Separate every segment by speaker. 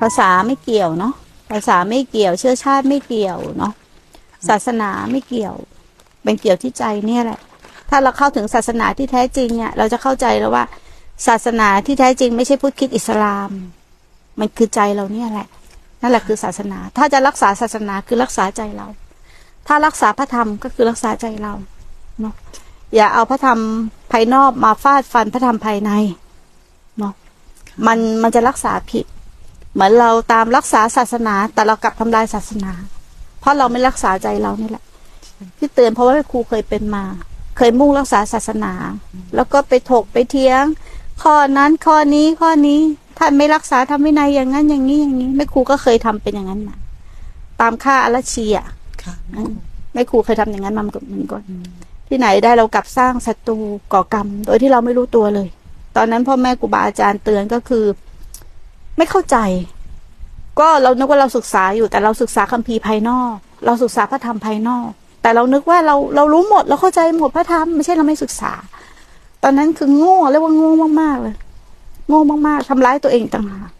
Speaker 1: ภาษาไม่เกี่ยวเนาะภาษาไม่เกี่ยว เชื้อชาติไม่เกี่ยวเนาะศาสนาไม่เกี่ยวเป็นเกี่ยวที่ใจเนี่ยแหละ ถ้าเราเข้าถึงศาสนาที่แท้จริงเนี่ย เราจะเข้าใจแล้วว่า ศาสนาที่แท้จริง ไม่ใช่พุทธคิดอิสลาม มันคือใจเราเนี่ยแหละ นั่นแหละคือศาสนา ถ้าจะรักษาศาสนาคือรักษาใจเรา ถ้ารักษาพระธรรมก็คือรักษาใจเราเนาะอย่าเอาพระธรรมภายนอกมาฟาดฟันพระธรรมภายในเนาะมันมันจะรักษาผิด เหมือนเราตามรักษาศาสนา แต่เรากลับทำลายศาสนา เพราะเราไม่รักษาใจเรานี่แหละ ที่เตือนเพราะว่าครูเคยเป็นมา เคยมุ่งรักษาศาสนา แล้วก็ไปถกไปเทียง ข้อนั้นข้อนี้ข้อนี้ท่านไม่รักษาทำวินัยอย่างนั้นอย่างนี้อย่างนี้แม่ครูก็เคยทำเป็นอย่างนั้นมาตามค่าอรชีอะ
Speaker 2: ค่ะ
Speaker 1: อืมแม่ครูเคยทำอย่างนั้นมาเหมือนก่อนที่ไหนได้เรากลับสร้างศัตรูก่อกรรม โดยที่เราไม่รู้ตัวเลย ตอนนั้นพ่อแม่ครูบาอาจารย์เตือนก็คือ ไม่เข้าใจ ก็เรานึกว่าเราศึกษาอยู่ แต่เราศึกษาคัมภีร์ภายนอก เราศึกษาพระธรรมภายนอก แต่เรานึกว่าเราเรารู้หมดเราเข้าใจหมดพระธรรมไม่ใช่เราไม่ศึกษา ตอนนั้นคือโง่เรียกว่าโง่มากๆเลยโง่มากๆทำร้ายตัวเองต่างหาก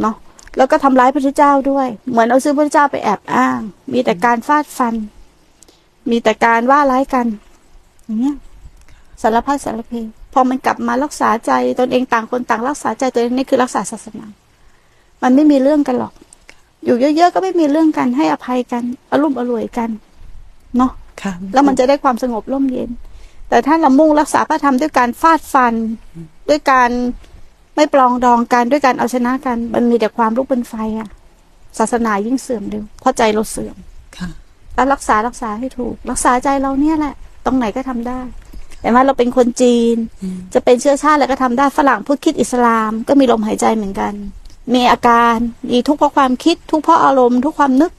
Speaker 1: เนาะแล้วก็ทำร้ายพระเจ้าด้วย เหมือนเอาซื้อพระเจ้าไปแอบอ้าง มีแต่การฟาดฟัน มีแต่การว่าร้ายกันอย่างเงี้ยสารพัดสารเพพ อมันกลับมารักษาใจตนเองต่างคนต่างรักษาใจตัวเองนี่คือรักษาศาสนา มันไม่มีเรื่องกันหรอก อยู่เยอะๆก็ไม่มีเรื่องกันให้อภัยกันอารมณ์อร่วยกันเนาะ
Speaker 2: ค่ะ
Speaker 1: แล้วมันจะได้ความสงบร่มเย็น แต่ถ้าเรามุ่งรักษาพระธรรมด้วยการฟาดฟัน ด้วยการไม่ปลองดองกันด้วยการเอาชนะกัน มันมีแต่ความลุกเป็นไฟอะศาสนายิ่งเสื่อมเร็วเพราะใจเราเสื่อม
Speaker 2: ค่ะ
Speaker 1: แล้วรักษารักษาให้ถูก รักษาใจเราเนี่ยแหละ ตรงไหนก็ทำได้ แต่ว่าเราเป็นคนจีน จะเป็นเชื้อชาติอะไรก็ทำได้ฝรั่งพุทธคริดอิสลาม ก็มีลมหายใจเหมือนกัน มีอาการมีทุกข์เพราะความคิด ทุกข์เพราะอารมณ์ ทุกความนึก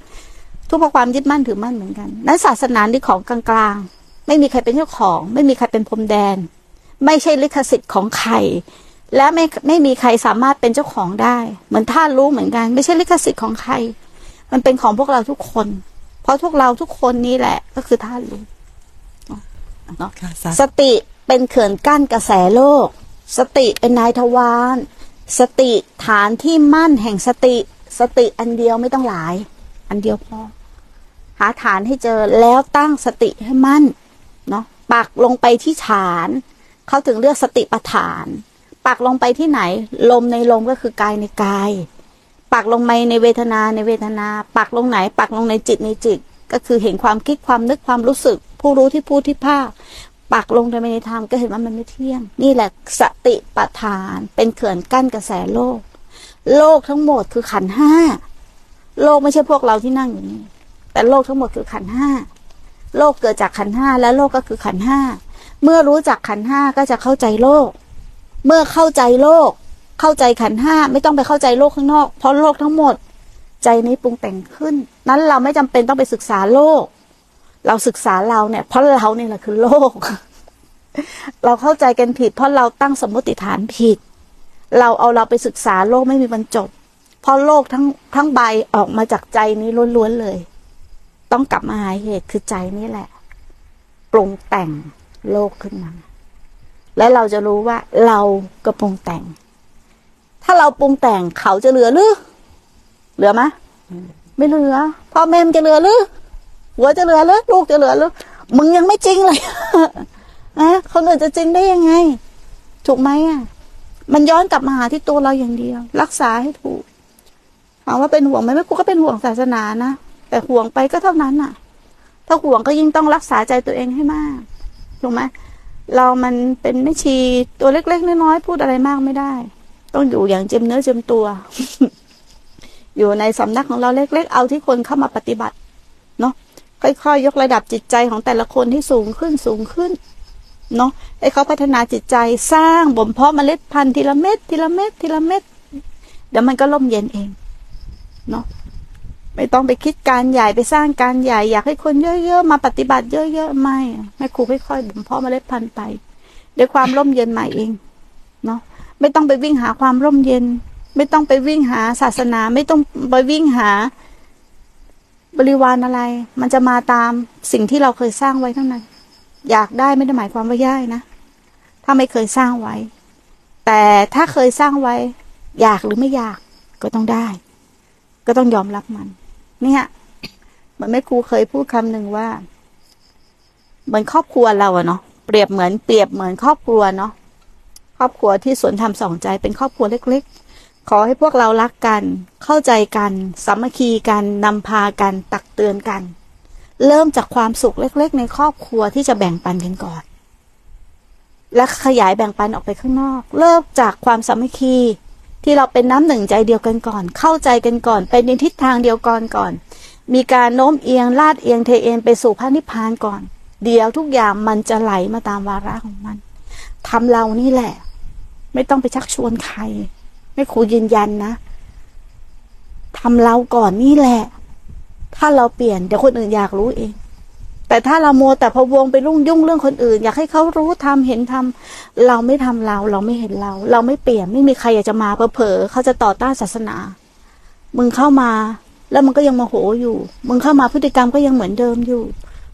Speaker 1: ทุกข์เพราะความยึดมั่นถือมั่นเหมือนกัน นั้นศาสนาที่ของกลางๆ ไม่มีใครเป็นเจ้าของ ไม่มีใครเป็นพรมแดน ไม่ใช่ลิขสิทธิ์ของใครและไม่ไม่มีใครสามารถเป็นเจ้าของได้ เหมือนท่านรู้เหมือนกัน ไม่ใช่ลิขสิทธิ์ของใคร มันเป็นของพวกเราทุกคน เพราะพวกเราทุกคนนี้แหละ ก็คือท่านรู้ เนาะ
Speaker 2: ค่ะสา
Speaker 1: สติเป็นเขื่อนกั้นกระแสโลก สติเป็นนายทวารสติฐานที่มั่นแห่งสติ สติอันเดียวไม่ต้องหลาย อันเดียวพอ หาฐานให้เจอแล้วตั้งสติให้มั่นเนาะปักลงไปที่ฐาน เขาถึงเรียกสติปัฏฐาน ปักลงไปที่ไหน ลมในลมก็คือกายในกาย ปักลงไปในเวทนาในเวทนา ปักลงไหน ปักลงในจิตในจิต ก็คือเห็นความคิดความนึกความรู้สึก ผู้รู้ที่พูดที่ภาคปักลงในในธรรมก็เห็นว่ามันไม่เที่ยง นี่แหละสติปัฏฐาน เป็นเขื่อนกั้นกระแสโลก โลกทั้งหมดคือขันห้าโลกไม่ใช่พวกเราที่นั่งอยู่นี่แต่โลกทั้งหมดคือขันห้าโลกเกิดจากขันห้าและโลกก็คือขันห้าเมื่อรู้จักขันห้าก็จะเข้าใจโลก เมื่อเข้าใจโลก เข้าใจขันห้าไม่ต้องไปเข้าใจโลกข้างนอก เพราะโลกทั้งหมด ใจนี้ปรุงแต่งขึ้น นั้นเราไม่จำเป็นต้องไปศึกษาโลก เราศึกษาเราเนี่ย เพราะเราเนี่ยแหละคือโลก เราเข้าใจกันผิด เพราะเราตั้งสมมติฐานผิด เราเอาเราไปศึกษาโลกไม่มีบรรจบ เพราะโลกทั้งทั้งใบออกมาจากใจนี้ล้วนๆเลย ต้องกลับมาหาเหตุคือใจนี่แหละ ปรุงแต่งโลกขึ้นมา และเราจะรู้ว่าเราก็ปรุงแต่ง ถ้าเราปรุงแต่งเขาจะเหลือหรือ เหลือไหมไม่เหลือ พ่อแม่มจะเหลือหรือ หัวจะเหลือหรือลูกจะเหลือหรือมึงยังไม่จริงเลยนะคนอื่นจะจริงได้ยังไง ถูกไหมอะ มันย้อนกลับมาหาที่ตัวเราอย่างเดียว รักษาให้ถูกถามว่าเป็นห่วงไหมแม่กูก็เป็นห่วงศาสนานะแต่ห่วงไปก็เท่านั้นน่ะ ถ้าห่วงก็ยิ่งต้องรักษาใจตัวเองให้มากถูกไหมเรามันเป็นไม่ชีตัวเล็ก ๆ น้อยๆพูดอะไรมากไม่ได้ ต้องอยู่อย่างเจ็มเนื้อเจ็มตัว อยู่ในสำนักของเราเล็ก ๆ เอาที่คนเข้ามาปฏิบัติ เนาะ ค่อยๆยกระดับจิตใจของแต่ละคนให้สูงขึ้นสูงขึ้นเนาะให้เขาพัฒนาจิตใจสร้างบ่มเพาะเมล็ดพันธุ์ทีละเม็ดทีละเม็ดทีละเม็ดเดี๋ยวมันก็ล่มเย็นเองเนาะไม่ต้องไปคิดการใหญ่ไปสร้างการใหญ่ อยากให้คนเยอะๆมาปฏิบัติเยอะๆไม่แม่ครูค่อยๆบ่มเพาะเมล็ดพันธุ์ไปด้วยความร่มเย็นใหม่เองเนาะไม่ต้องไปวิ่งหาความร่มเย็น ไม่ต้องไปวิ่งหาศาสนา ไม่ต้องไปวิ่งหา บริวารอะไร มันจะมาตามสิ่งที่เราเคยสร้างไว้ทั้งนั้น อยากได้ไม่ได้หมายความว่าย่ายนะ ถ้าไม่เคยสร้างไว้ แต่ถ้าเคยสร้างไว้ อยากหรือไม่อยากก็ต้องได้ ก็ต้องยอมรับมัน เนี่ยเหมือนแม่ครูเคยพูดคำหนึ่งว่า เหมือนครอบครัวเราอะเนาะเปรียบเหมือนเปรียบเหมือนครอบครัวเนาะครอบครัวที่สวนธรรมสองใจเป็นครอบครัวเล็ก ๆ ขอให้พวกเรารักกัน เข้าใจกันสามัคคีกันนำพากันตักเตือนกัน เริ่มจากความสุขเล็กๆ ในครอบครัวที่จะแบ่งปันกันก่อน และขยายแบ่งปันออกไปข้างนอก เริ่มจากความสามัคคีที่เราเป็นน้ำหนึ่งใจเดียวกันก่อน เข้าใจกันก่อน เป็นในทิศทางเดียวกันก่อน มีการโน้มเอียงลาดเอียงเทเอ็นไปสู่พระนิพพานก่อน เดี๋ยวทุกอย่างมันจะไหลมาตามวาระของมันทำเรานี่แหละ ไม่ต้องไปชักชวนใคร ม่ครูยืนยันนะทำเราก่อนนี่แหละ ถ้าเราเปลี่ยนเดี๋ยวคนอื่นอยากรู้เอง แต่ถ้าเราโมวแต่พะวงไปรุ่งยุ่งเรื่องคนอื่น อยากให้เขารู้ทำเห็นทำเราไม่ทำเรา เราไม่เห็นเรา เราไม่เปลี่ยนไม่มีใครอยากจะมาเผลอเขาจะต่อต้านศาสนา มึงเข้ามา แล้วมึงก็ยังโมโหอยู่ มึงเข้ามาพฤติกรรมก็ยังเหมือนเดิมอยู่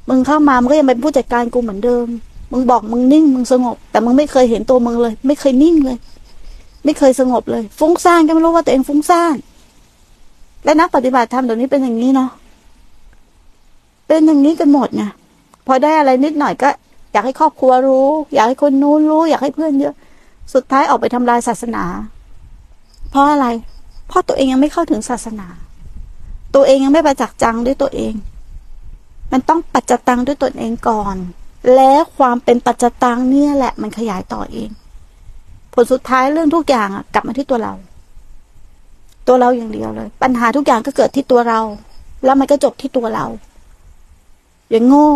Speaker 1: มึงเข้ามามึงก็ยังเป็นผู้จัดการกูเหมือนเดิม มึงบอกมึงนิ่ง มึงสงบ แต่มึงไม่เคยเห็นตัวมึงเลย ไม่เคยนิ่งเลย ไม่เคยสงบเลย ฟุ้งซ่านก็ไม่รู้ว่าตัวเองฟุ้งซ่าน และนักปฏิบัติธรรมเดี๋ยวนี้เป็นอย่างนี้เนาะเป็นอย่างนี้กันหมดไงพอได้อะไรนิดหน่อยก็ อยากให้ครอบครัวรู้ อยากให้คนนู้นรู้ อยากให้เพื่อนเยอะ สุดท้ายออกไปทำลายศาสนา เพราะอะไร เพราะตัวเองยังไม่เข้าถึงศาสนา ตัวเองยังไม่ประจักษ์จังด้วยตัวเอง มันต้องปัจจตังด้วยตนเองก่อน และความเป็นปัจจตังเนี่ยแหละ มันขยายต่อเอง ผลสุดท้ายเรื่องทุกอย่างอะกลับมาที่ตัวเรา ตัวเราอย่างเดียวเลย ปัญหาทุกอย่างก็เกิดที่ตัวเรา แล้วมันก็จบที่ตัวเรา อย่างโง่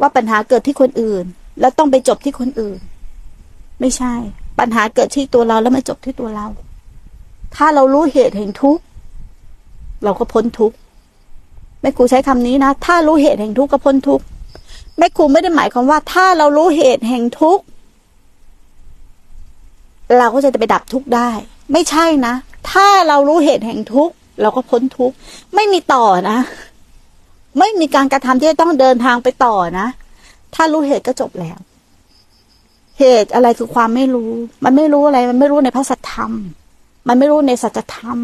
Speaker 1: ว่าปัญหาเกิดที่คนอื่น แล้วต้องไปจบที่คนอื่น ไม่ใช่ ปัญหาเกิดที่ตัวเราแล้วมาจบที่ตัวเรา ถ้าเรารู้เหตุแห่งทุกข์เราก็พ้นทุกข์แม่ครูใช้คำนี้นะ ถ้ารู้เหตุแห่งทุกข์ก็พ้นทุกข์แม่ครูไม่ได้หมายความว่า ถ้าเรารู้เหตุแห่งทุกข์ เราก็จะไปดับทุกข์ได้ ไม่ใช่นะ ถ้าเรารู้เหตุแห่งทุกข์เราก็พ้นทุกข์ไม่มีต่อนะ ไม่มีการกระทำที่จะต้องเดินทางไปต่อนะ ถ้ารู้เหตุก็จบแล้ว เหตุอะไรคือความไม่รู้ มันไม่รู้อะไร มันไม่รู้ในพระสัทธรรม มันไม่รู้ในสัจธรรม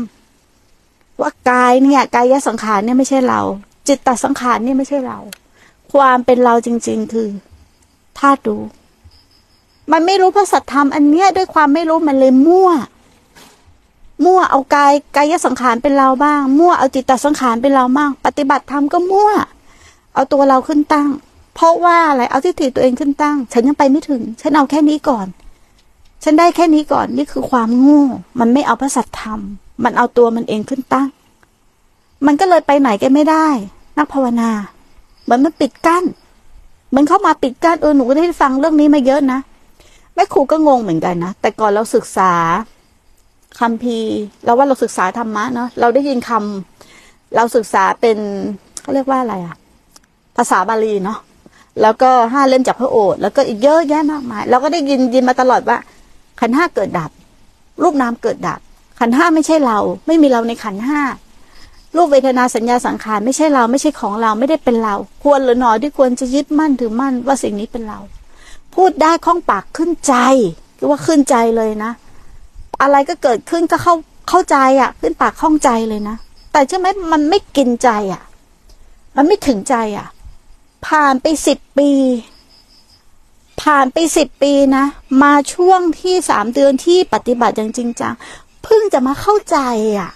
Speaker 1: ว่ากายเนี่ยกายสังขารเนี่ยไม่ใช่เรา จิตตสังขารเนี่ยไม่ใช่เรา ความเป็นเราจริง ๆ คือธาตุรู้ มันไม่รู้พระสัทธรรมอันเนี้ยด้วยความไม่รู้มันเลยมั่ว มั่วเอากายกายสังขารเป็นเราบ้าง มั่วเอาจิตตสังขารเป็นเราบ้าง ปฏิบัติธรรมก็มั่ว เอาตัวเราขึ้นตั้ง เพราะว่าอะไรเอาทิฏฐิตัวเองขึ้นตั้ง ฉันยังไปไม่ถึง ฉันเอาแค่นี้ก่อน ฉันได้แค่นี้ก่อนนี่คือความโง่มันไม่เอาพระสัทธรรม มันเอาตัวมันเองขึ้นตั้ง มันก็เลยไปไหนกันไม่ได้ นักภาวนาเหมือนมันปิดกั้นเหมือนเข้ามาปิดกั้นเออหนูก็ได้ฟังเรื่องนี้มาเยอะนะ แม่ครูก็งงเหมือนกันนะ แต่ก่อนเราศึกษาคำพีเราว่าเราศึกษาธรรมะเนาะเราได้ยินคำเราศึกษาเป็นเขาเรียกว่าอะไรอะภาษาบาลีเนาะแล้วก็ห้าเล่มจากพระโอษฐ์แล้วก็อีกเยอะแยะมากมาย เราก็ได้ยินยินมาตลอดว่า ขันห้าเกิดดับ รูปนามเกิดดับ ขันห้าไม่ใช่เรา ไม่มีเราในขันห้ารูปเวทนาสัญญาสังขารไม่ใช่เราไม่ใช่ของเราไม่ได้เป็นเรา ควรหรือหนอที่ควรจะยึดมั่นถือมั่นว่าสิ่งนี้เป็นเรา พูดได้คล่องปากขึ้นใจคือว่าขึ้นใจเลยนะ อะไรก็เกิดขึ้นก็เข้าเข้าใจอะ่ะ ขึ้นปากคล่องใจเลยนะ แต่ใช่ไหมมันไม่กินใจอะ่ะ มันไม่ถึงใจอะ่ะ ผ่านไปสิบปี ผ่านไปสิบปีนะ มาช่วงที่สามเดือนที่ปฏิบัติอย่างจริงจังเพิ่งจะมาเข้าใจอะ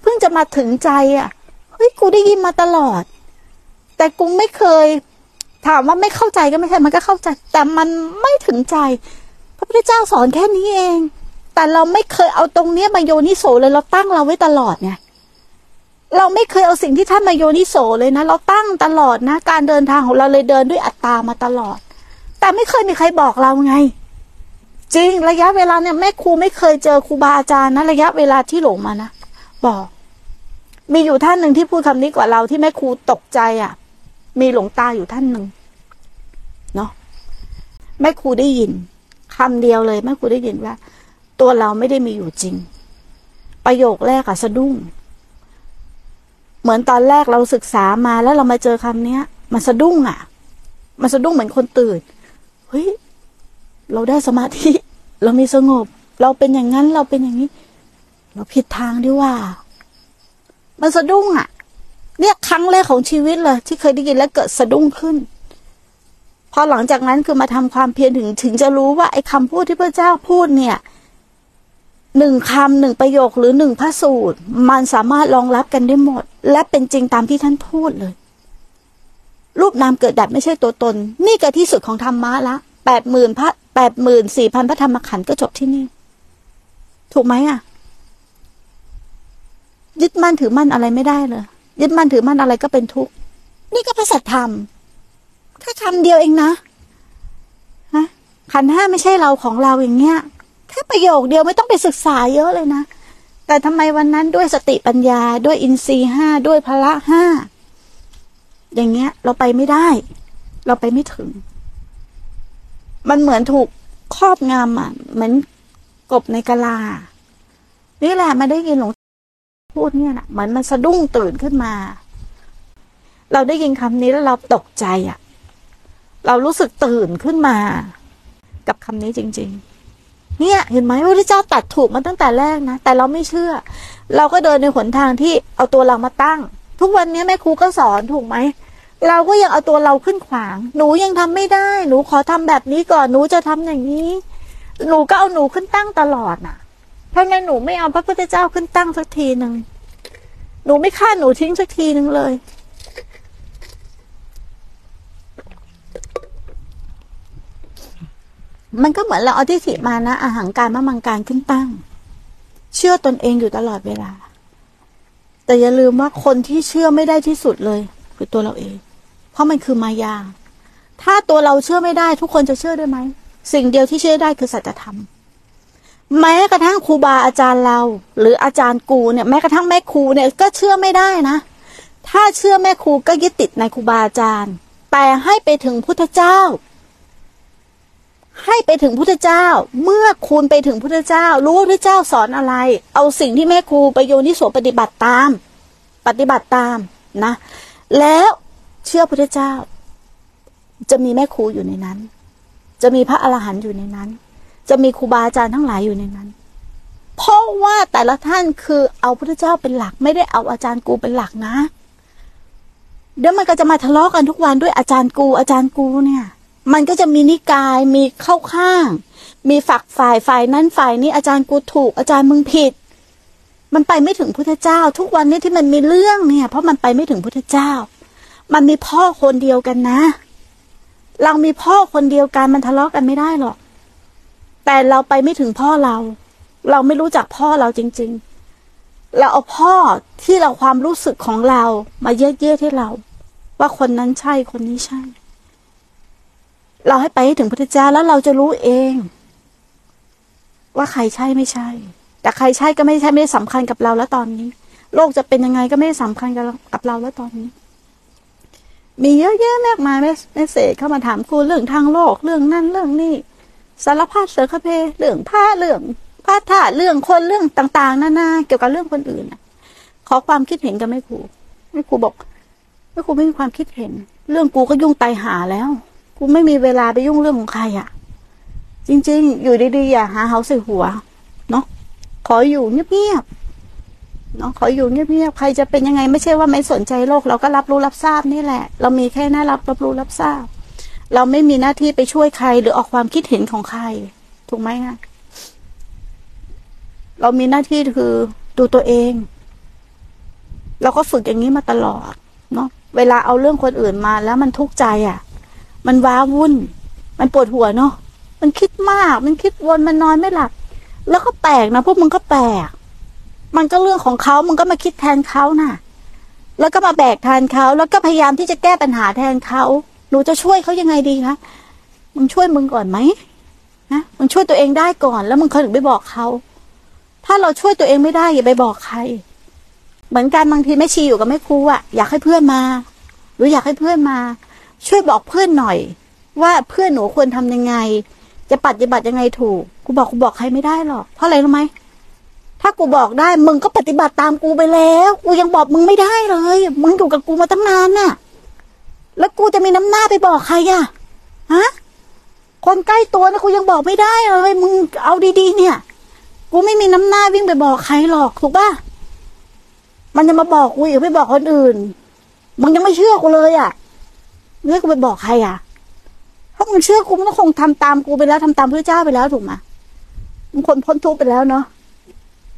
Speaker 1: เพิ่งจะมาถึงใจอะเฮ้ยกูได้ยินมาตลอด แต่กูไม่เคย ถามว่าไม่เข้าใจก็ไม่ใช่ มันก็เข้าใจ แต่มันไม่ถึงใจ พระพุทธเจ้าสอนแค่นี้เอง แต่เราไม่เคยเอาตรงเนี้ยมาโยนิโสเลยเราตั้งเราไว้ตลอดไงเราไม่เคยเอาสิ่งที่ท่านมาโยนิโสเลยนะ เราตั้งตลอดนะ การเดินทางของเราเลยเดินด้วยอัตตามาตลอด แต่ไม่เคยมีใครบอกเราไง จริงระยะเวลาเนี่ยแม่ครูไม่เคยเจอครูบาอาจารย์นะระยะเวลาที่หลงมานะบอก มีอยู่ท่านหนึ่งที่พูดคำนี้กว่าเราที่แม่ครูตกใจอะ่ะ มีหลวงตาอยู่ท่านหนึ่งเนาะแม่ครูได้ยินคำเดียวเลยแม่ครูได้ยินว่า ตัวเราไม่ได้มีอยู่จริง ประโยคแรกอะสะดุ้ง เหมือนตอนแรกเราศึกษามาแล้วเรามาเจอคำเนี้ย มันสะดุ้งอะมันสะดุ้งเหมือนคนตื่นเฮ้ยเราได้สมาธิ เรามีสงบ เราเป็นอย่างนั้นเราเป็นอย่างนี้ เราผิดทางดีว่า มันสะดุ้งอะ่ะ เนี่ยครั้งแรกของชีวิตเลยที่เคยได้ยินแล้วเกิดสะดุ้งขึ้น พอหลังจากนั้นคือมาทำความเพียรถึงถึงจะรู้ว่าไอ้คำพูดที่พระเจ้าพูดเนี่ยหนึ่งคำหนึ่งประโยคหรือหนึ่งพระสูตร มันสามารถรองรับกันได้หมด และเป็นจริงตามที่ท่านพูดเลย รูปนามเกิดดับไม่ใช่ตัวตน นี่ก็ที่สุดของธรรมะละแปดหมื่นพระแปดหมื่นสี่พันพระธรรมขันธ์ก็จบที่นี่ ถูกไหมอะ ยึดมั่นถือมั่นอะไรไม่ได้เลย ยึดมั่นถือมั่นอะไรก็เป็นทุกข์ นี่ก็พระสัทธรรมแค่คำเดียวเองนะฮะขันห้าไม่ใช่เราของเราอย่างเงี้ยแค่ประโยคเดียวไม่ต้องไปศึกษาเยอะเลยนะ แต่ทำไมวันนั้นด้วยสติปัญญาด้วยอินทรีย์ห้าด้วยพละห้าอย่างเงี้ย เราไปไม่ได้ เราไปไม่ถึง มันเหมือนถูกครอบงำอะ เหมือนกบในกะลา นี่แหละมาได้ยินหลวง พูดเนี่ยนะเหมือนมันสะดุ้งตื่นขึ้นมา เราได้ยินคำนี้แล้วเราตกใจอะ เรารู้สึกตื่นขึ้นมา กับคำนี้จริง ๆ เนี่ย เห็นไหมว่าพระเจ้าตัดถูกมาตั้งแต่แรกนะ แต่เราไม่เชื่อ เราก็เดินในหนทางที่เอาตัวเรามาตั้ง ทุกวันนี้แม่ครูก็สอนถูกไหมเราก็ยังเอาตัวเราขึ้นขวาง หนูยังทำไม่ได้ หนูขอทำแบบนี้ก่อน หนูจะทำอย่างนี้ หนูก็เอาหนูขึ้นตั้งตลอดน่ะ ทำไมหนูไม่เอาพระพุทธเจ้าขึ้นตั้งสักทีหนึ่งหนูไม่ฆ่าหนูทิ้งสักทีหนึ่งเลย มันก็เหมือนเราเอาทิฏฐิมานะอาหังการมะมังการขึ้นตั้ง เชื่อตนเองอยู่ตลอดเวลา แต่อย่าลืมว่าคนที่เชื่อไม่ได้ที่สุดเลย คือตัวเราเอง เพราะมันคือมายา ถ้าตัวเราเชื่อไม่ได้ ทุกคนจะเชื่อได้ไหม สิ่งเดียวที่เชื่อได้คือสัจธรรม แม้กระทั่งครูบาอาจารย์เรา หรืออาจารย์กูเนี่ยแม้กระทั่งแม่ครูเนี่ยก็เชื่อไม่ได้นะ ถ้าเชื่อแม่ครูก็ยึดติดในครูบาอาจารย์ แต่ให้ไปถึงพุทธเจ้า ให้ไปถึงพุทธเจ้า เมื่อคุณไปถึงพุทธเจ้า รู้ว่าพุทธเจ้าสอนอะไร เอาสิ่งที่แม่ครูประโยชน์ที่สวปฏิบัติตาม ปฏิบัติตามนะ แล้วเชื่อพุทธเจ้า จะมีแม่ครูอยู่ในนั้น จะมีพระอรหันต์อยู่ในนั้น จะมีครูบาอาจารย์ทั้งหลายอยู่ในนั้น เพราะว่าแต่ละท่านคือเอาพุทธเจ้าเป็นหลักไม่ได้เอาอาจารย์กูเป็นหลักนะ เดี๋ยวมันก็จะมาทะเลาะกันทุกวันด้วยอาจารย์กู อาจารย์กูเนี่ย มันก็จะมีนิกายมีเข้าข้าง มีฝักฝ่ายฝ่ายนั้นฝ่ายนี้อาจารย์กูถูกอาจารย์มึงผิด มันไปไม่ถึงพุทธเจ้า ทุกวันนี้ที่มันมีเรื่องเนี่ย เพราะมันไปไม่ถึงพุทธเจ้า มันมีพ่อคนเดียวกันนะเรามีพ่อคนเดียวกันมันทะเลาะกันไม่ได้หรอก แต่เราไปไม่ถึงพ่อเรา เราไม่รู้จักพ่อเราจริง ๆ เราเอาพ่อที่เราความรู้สึกของเรามาเยือกเยื้อที่เรา ว่าคนนั้นใช่คนนี้ใช่ เราให้ไปให้ถึงพุทธเจ้าแล้วเราจะรู้เอง ว่าใครใช่ไม่ใช่ แต่ใครใช่ก็ไม่ใช่ไม่ได้สำคัญกับเราแล้วตอนนี้ โลกจะเป็นยังไงก็ไม่ได้สำคัญกับเรากับเราแล้วตอนนี้มีเยอะแยะมากมายเมสเซจเข้ามาถามครูเรื่องทางโลกเรื่องนั่นเรื่องนี้ สารพัดเสือคาเพเรื่องผ้าเรื่องผ้าท่าเรื่องคนเรื่องต่างๆนานาเกี่ยวกับเรื่องคนอื่นขอความคิดเห็นกับแม่ครูแม่ครูบอกแม่ครูไม่มีความคิดเห็น เรื่องกูก็ยุ่งไตายหาแล้วกูไม่มีเวลาไปยุ่งเรื่องของใครอะ จริง ๆ อยู่ดีๆอย่าหาเฮาใส่หัวเนาะขออยู่เงียบๆเนาะขออยู่เงียบๆใครจะเป็นยังไง ไม่ใช่ว่าไม่สนใจโลก เราก็รับรู้รับทราบนี่แหละ เรามีแค่หน้ารับรับรู้รับทราบ เราไม่มีหน้าที่ไปช่วยใคร หรือออกความคิดเห็นของใคร ถูกไหมคะเรามีหน้าที่คือดูตัวเอง เราก็ฝึกอย่างนี้มาตลอด เนาะเวลาเอาเรื่องคนอื่นมาแล้วมันทุกข์ใจอะ มันว้าวุ่น มันปวดหัวเนาะมันคิดมาก มันคิดวนมันนอนไม่หลับ แล้วก็แปลกนะพวกมึงก็แปลก มันก็เรื่องของเขามึงก็มาคิดแทนเขาน่ะ แล้วก็มาแบกแทนเขาแล้วก็พยายามที่จะแก้ปัญหาแทนเขา หนูจะช่วยเขายังไงดีคะมึงช่วยมึงก่อนไหมนะมึงช่วยตัวเองได้ก่อน แล้วมึงค่อยถึงไปบอกเขาถ้าเราช่วยตัวเองไม่ได้อย่าไปบอกใคร เหมือนกันบางทีแม่ชีอยู่กับแม่ครูอะอยากให้เพื่อนมา หรืออยากให้เพื่อนมา ช่วยบอกเพื่อนหน่อย ว่าเพื่อนหนูควรทำยังไง จะปฏิบัติยังไงถูกกูบอกกูบอกใครไม่ได้หรอกเพราะอะไรรู้ไหมถ้ากูบอกได้มึงก็ปฏิบัติตามกูไปแล้ว กูยังบอกมึงไม่ได้เลย มึงอยู่กับกูมาตั้งนานน่ะ แล้วกูจะมีน้ำหน้าไปบอกใครอะฮะคนใกล้ตัวนะกูยังบอกไม่ได้เลยมึงเอาดีๆ เนี่ย กูไม่มีน้ำหน้าวิ่งไปบอกใครหรอกถูกปะมันจะมาบอกกูอีกไปบอกคนอื่นมึงยังไม่เชื่อกูเลยอะเรื่องกูไปบอกใครอะถ้ามึงเชื่อกูมันก็คงทำตามกูไปแล้วทำตามพระเจ้าไปแล้วถูกไหมมึงคนพ้นทุกข์ไปแล้วเนาะ